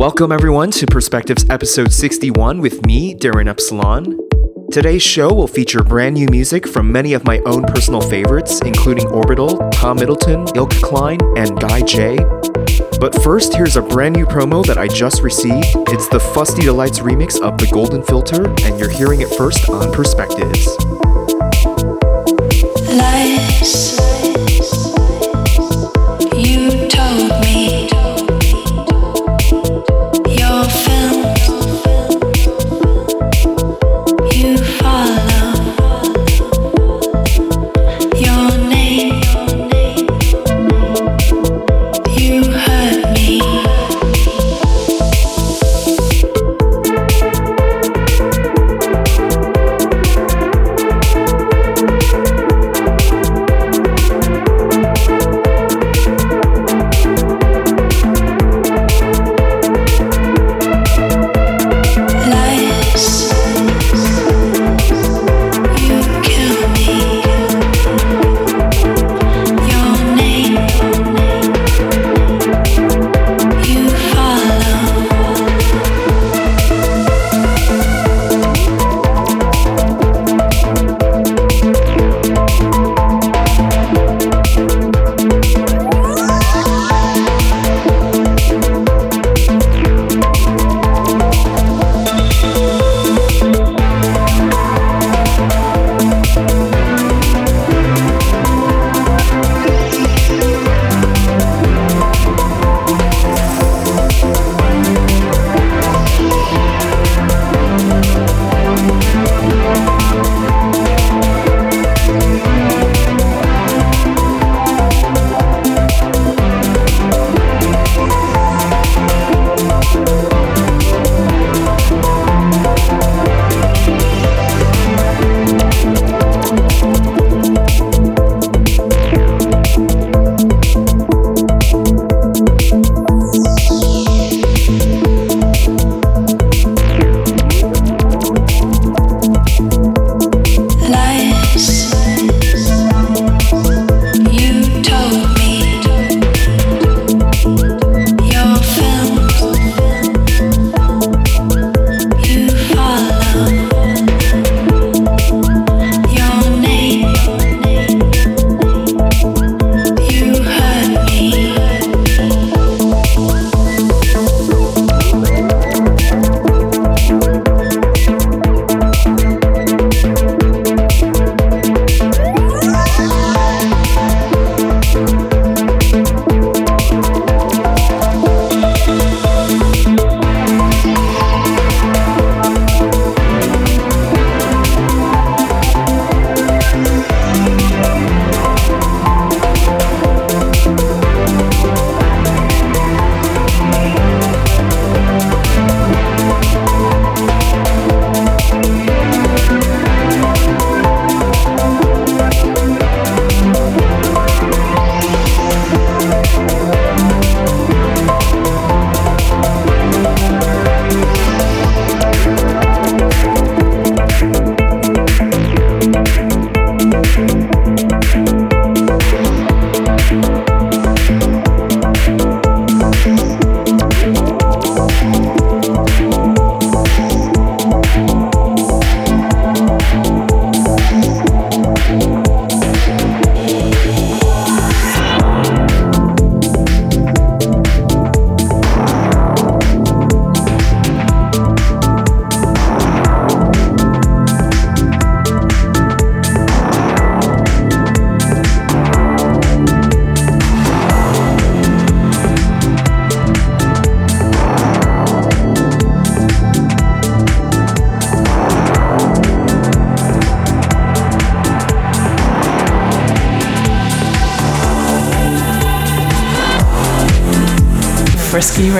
Welcome, everyone, to Perspectives episode 61 with me, Darren Epsilon. Today's show will feature brand new music from many of my own personal favorites, including Orbital, Tom Middleton, Eelke Kleijn, and Guy J. But first, here's a brand new promo that I just received. It's the Fusty Delights remix of The Golden Filter, and you're hearing it first on Perspectives.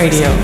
Radio.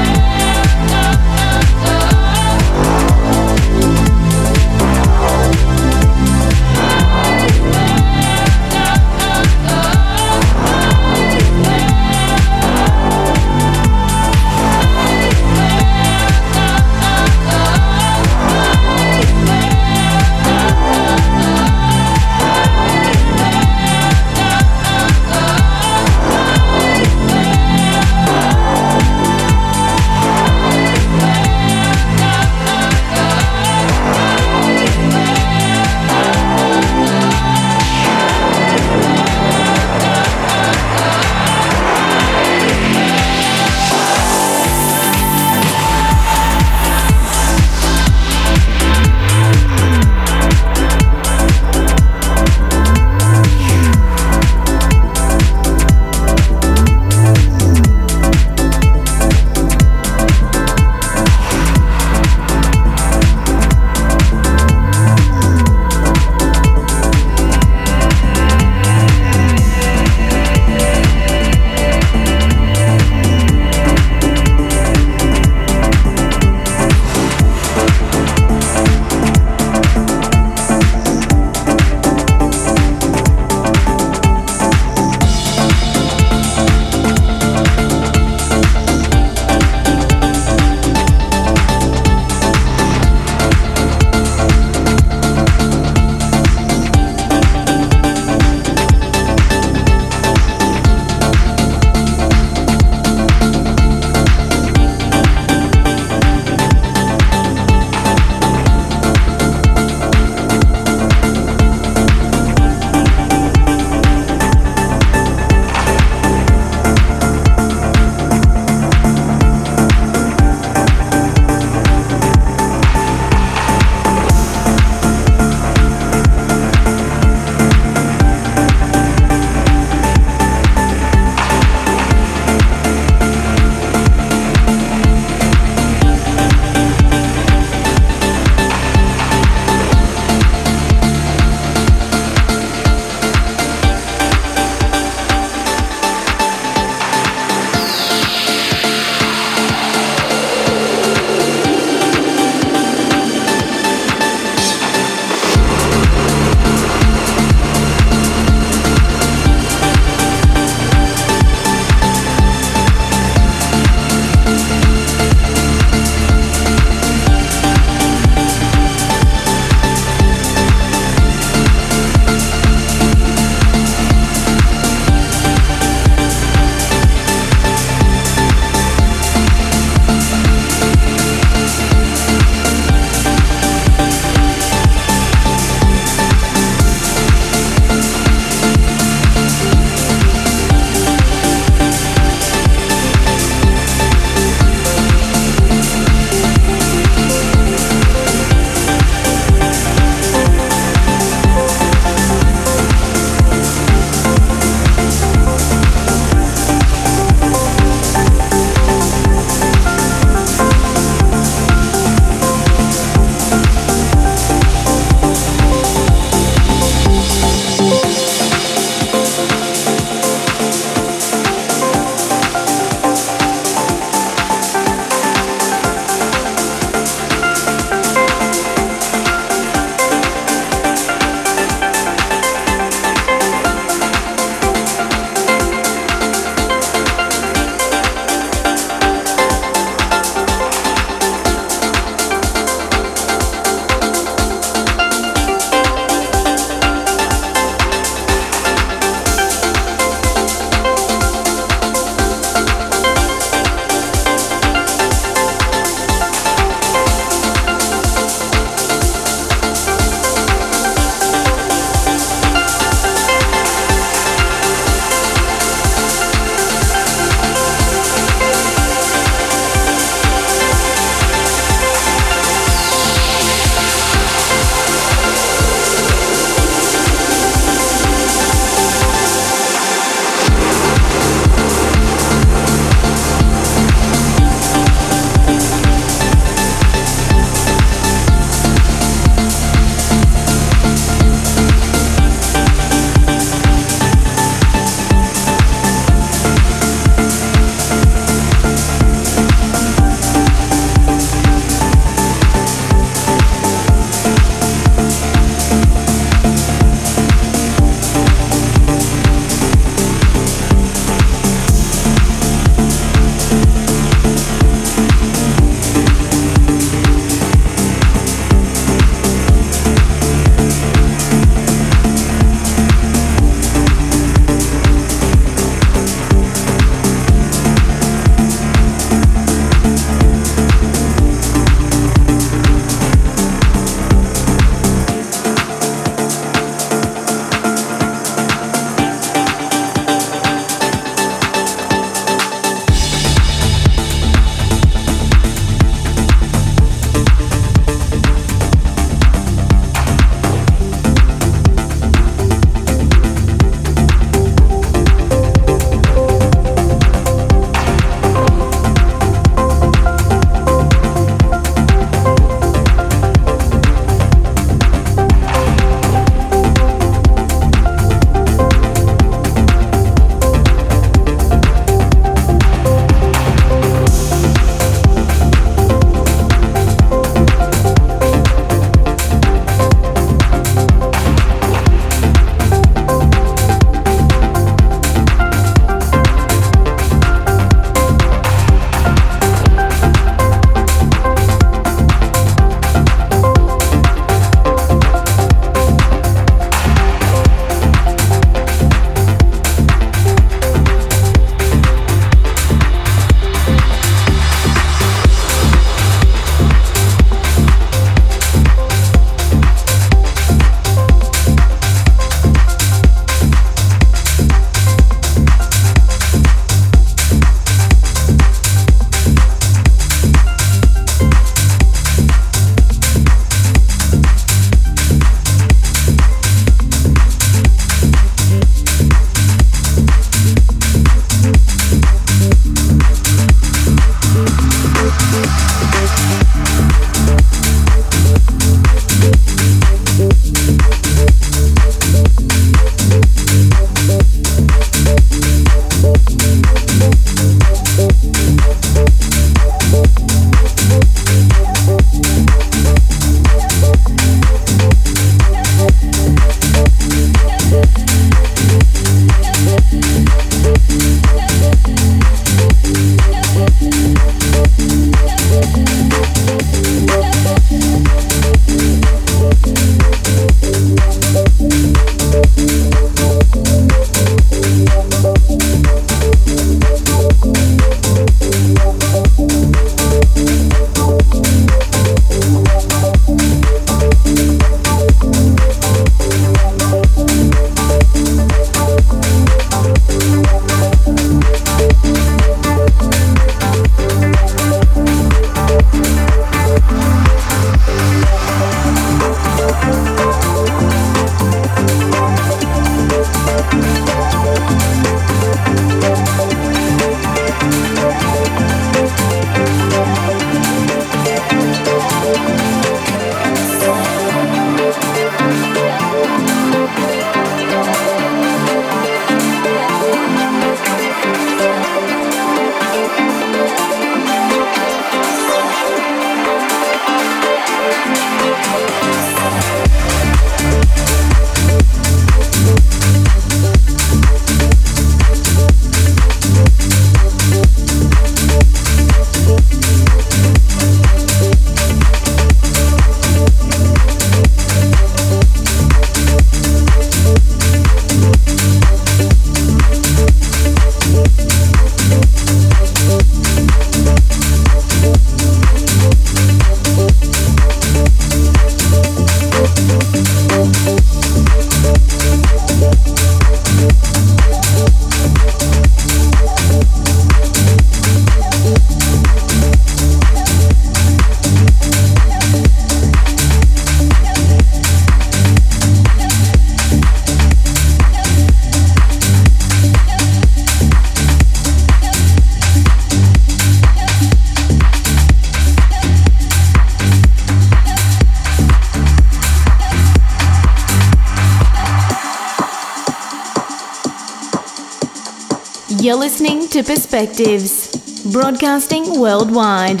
You're listening to Perspectives, broadcasting worldwide.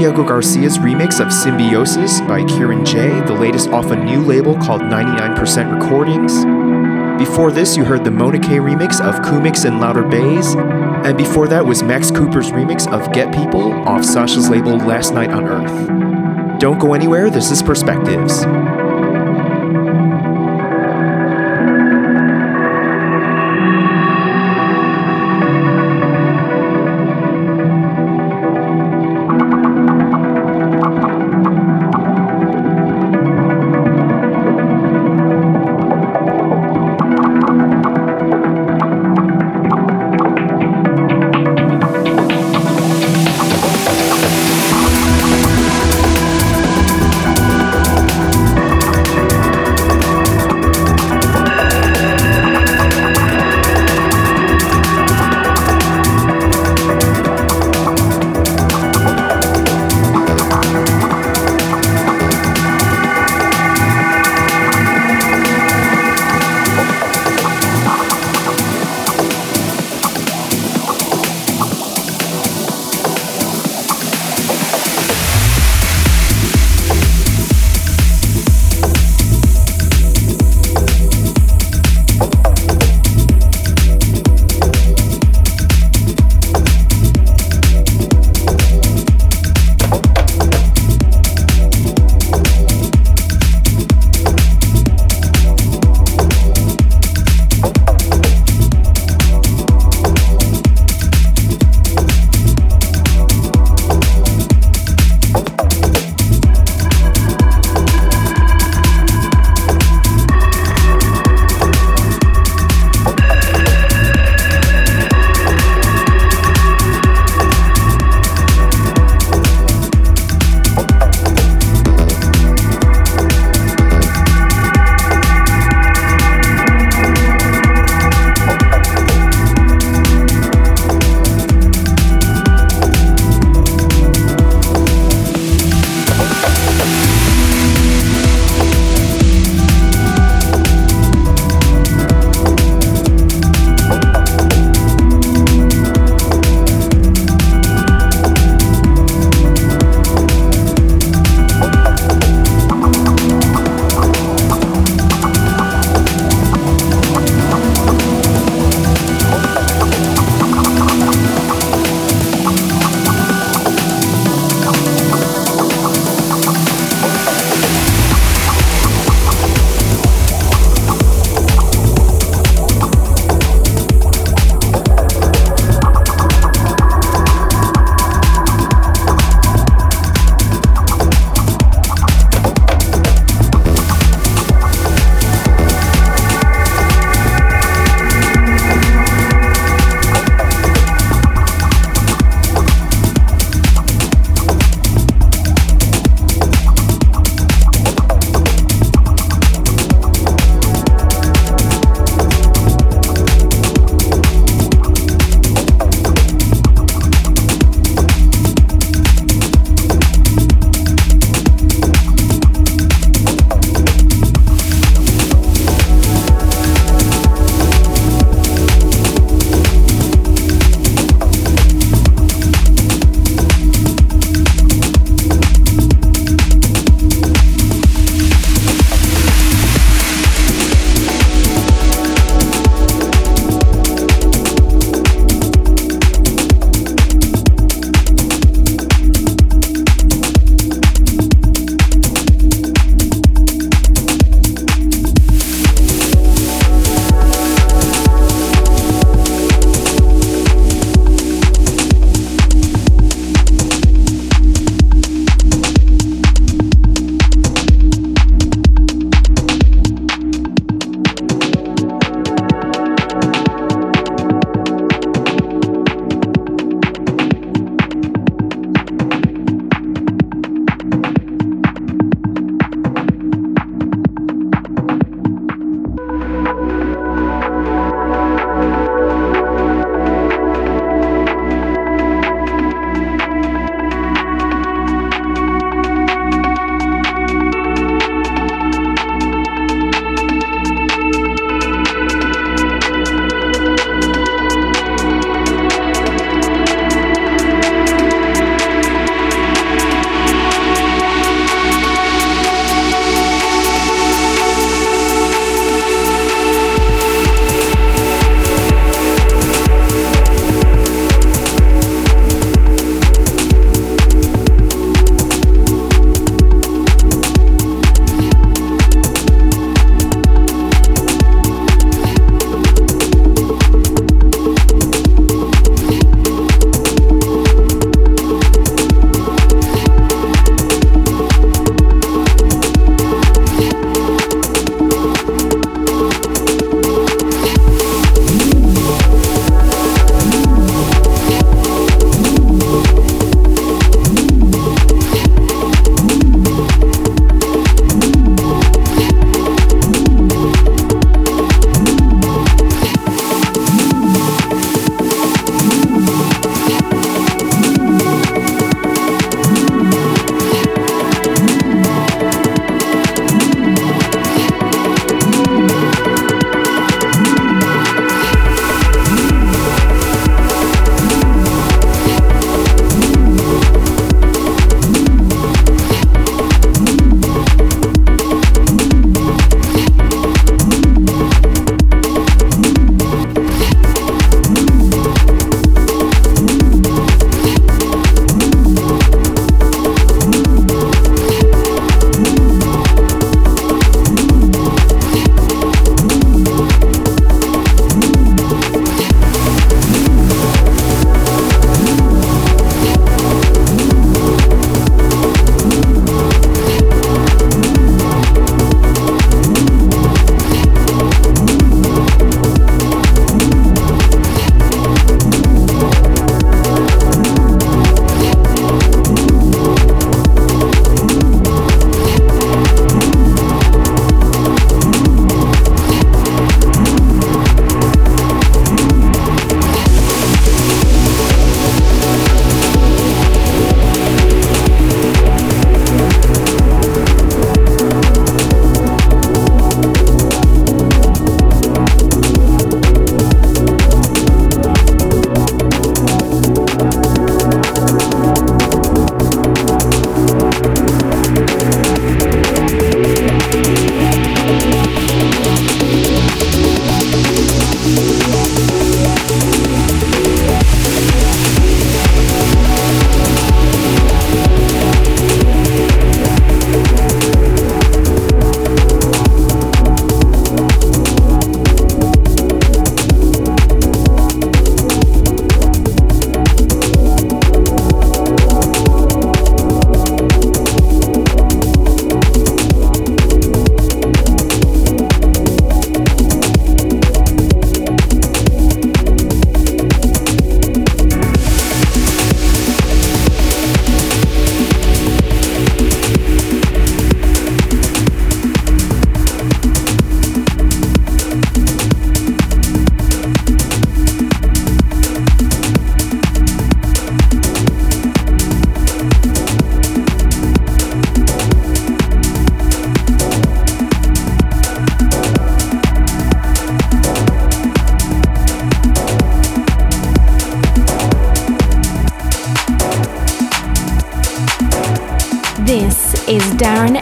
Santiago Garcia's remix of Symbiosis by Kieran J, the latest off a new label called 99% Recordings. Before this, you heard the Mona K remix of Kumix and Louder Bays. And before that was Max Cooper's remix of Get People off Sasha's label Last Night on Earth. Don't go anywhere, this is Perspectives.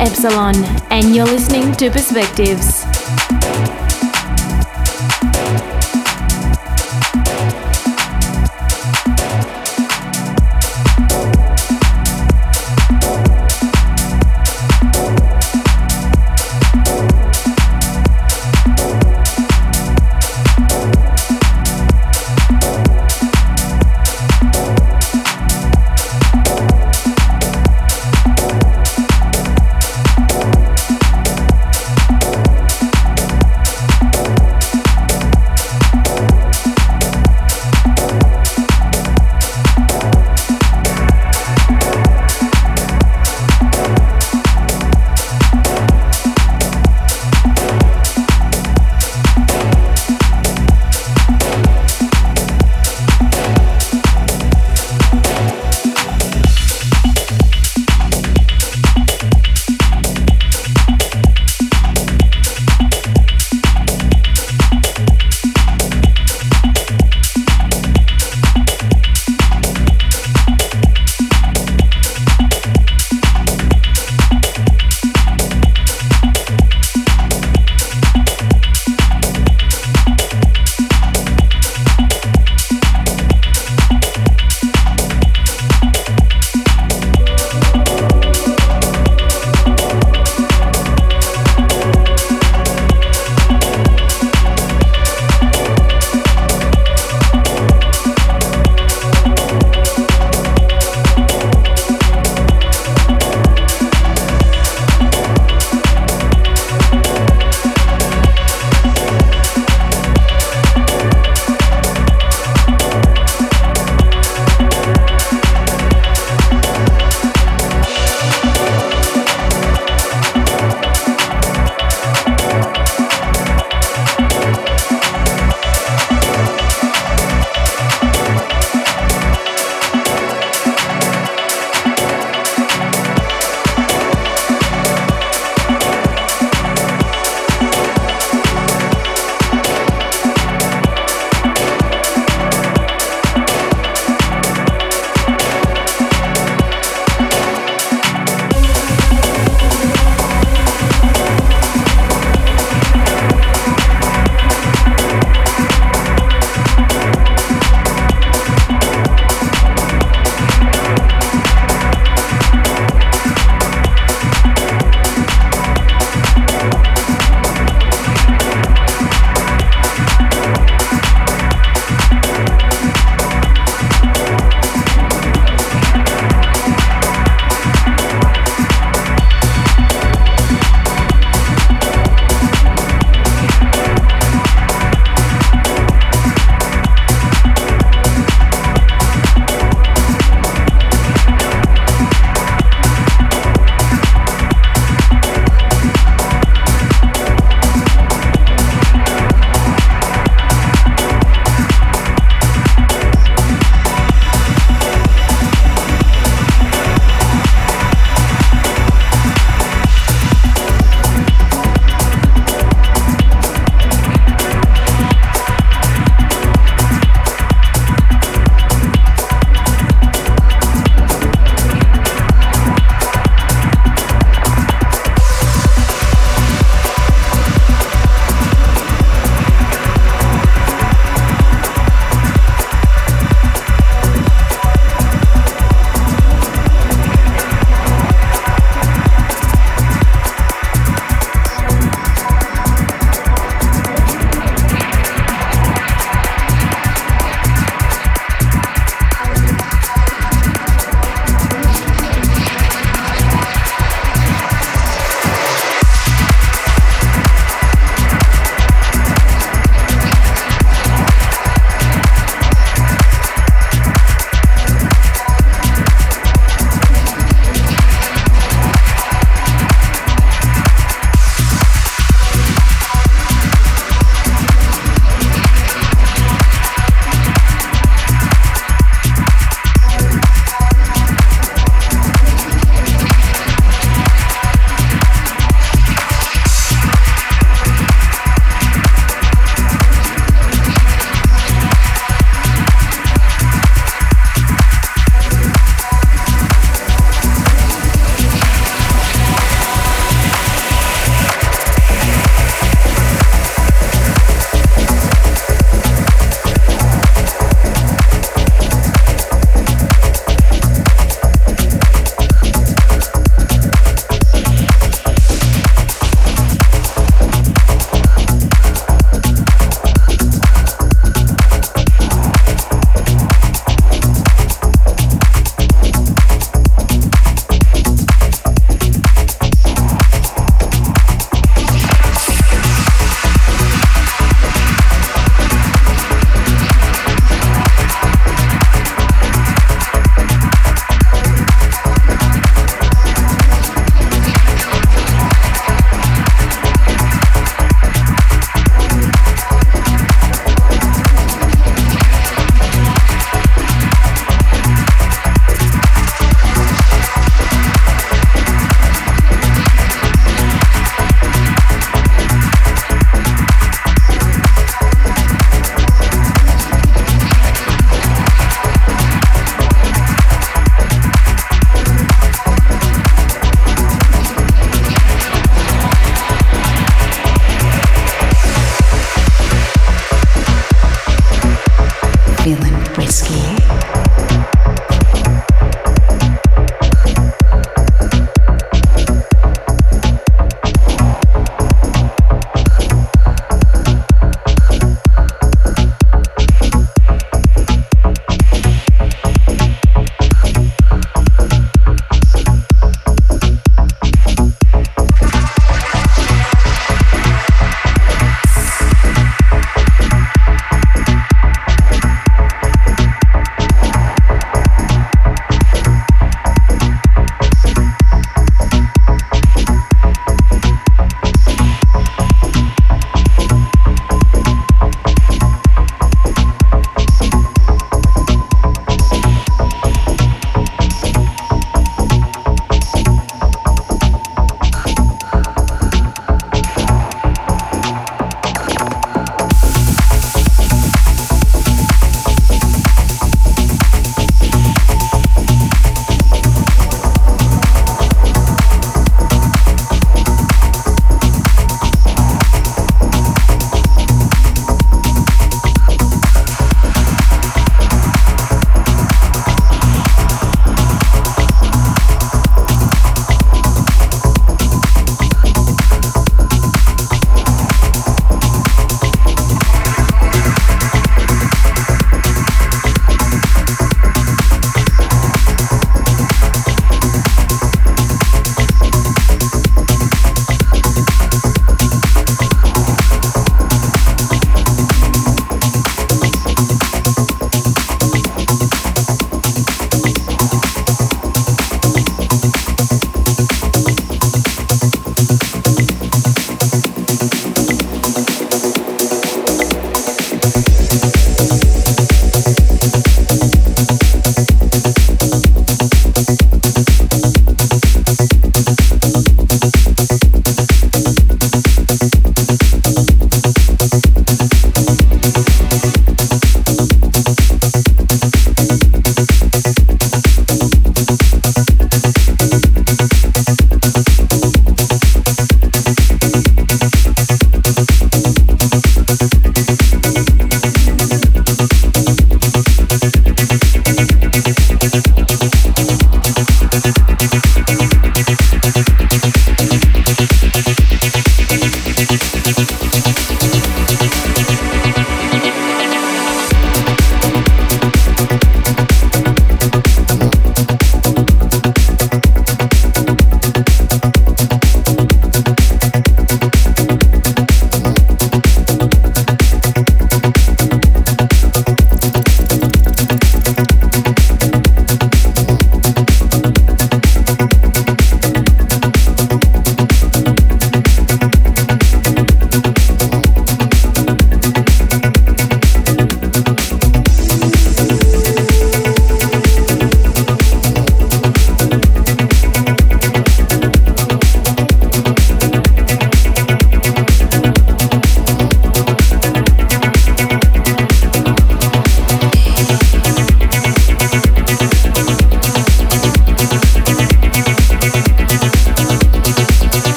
Epsilon, and you're listening to Perspectives.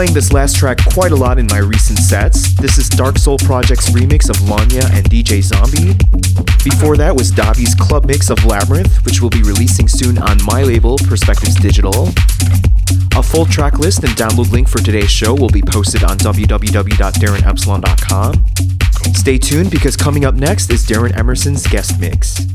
Playing this last track quite a lot in my recent sets. This is Dark Soul Project's remix of Lanya and DJ Zombie. Before that was Davi's club mix of Labyrinth, which will be releasing soon on my label, Perspectives Digital. A full track list and download link for today's show will be posted on www.darinepsilon.com. Stay tuned because coming up next is Darren Emerson's guest mix.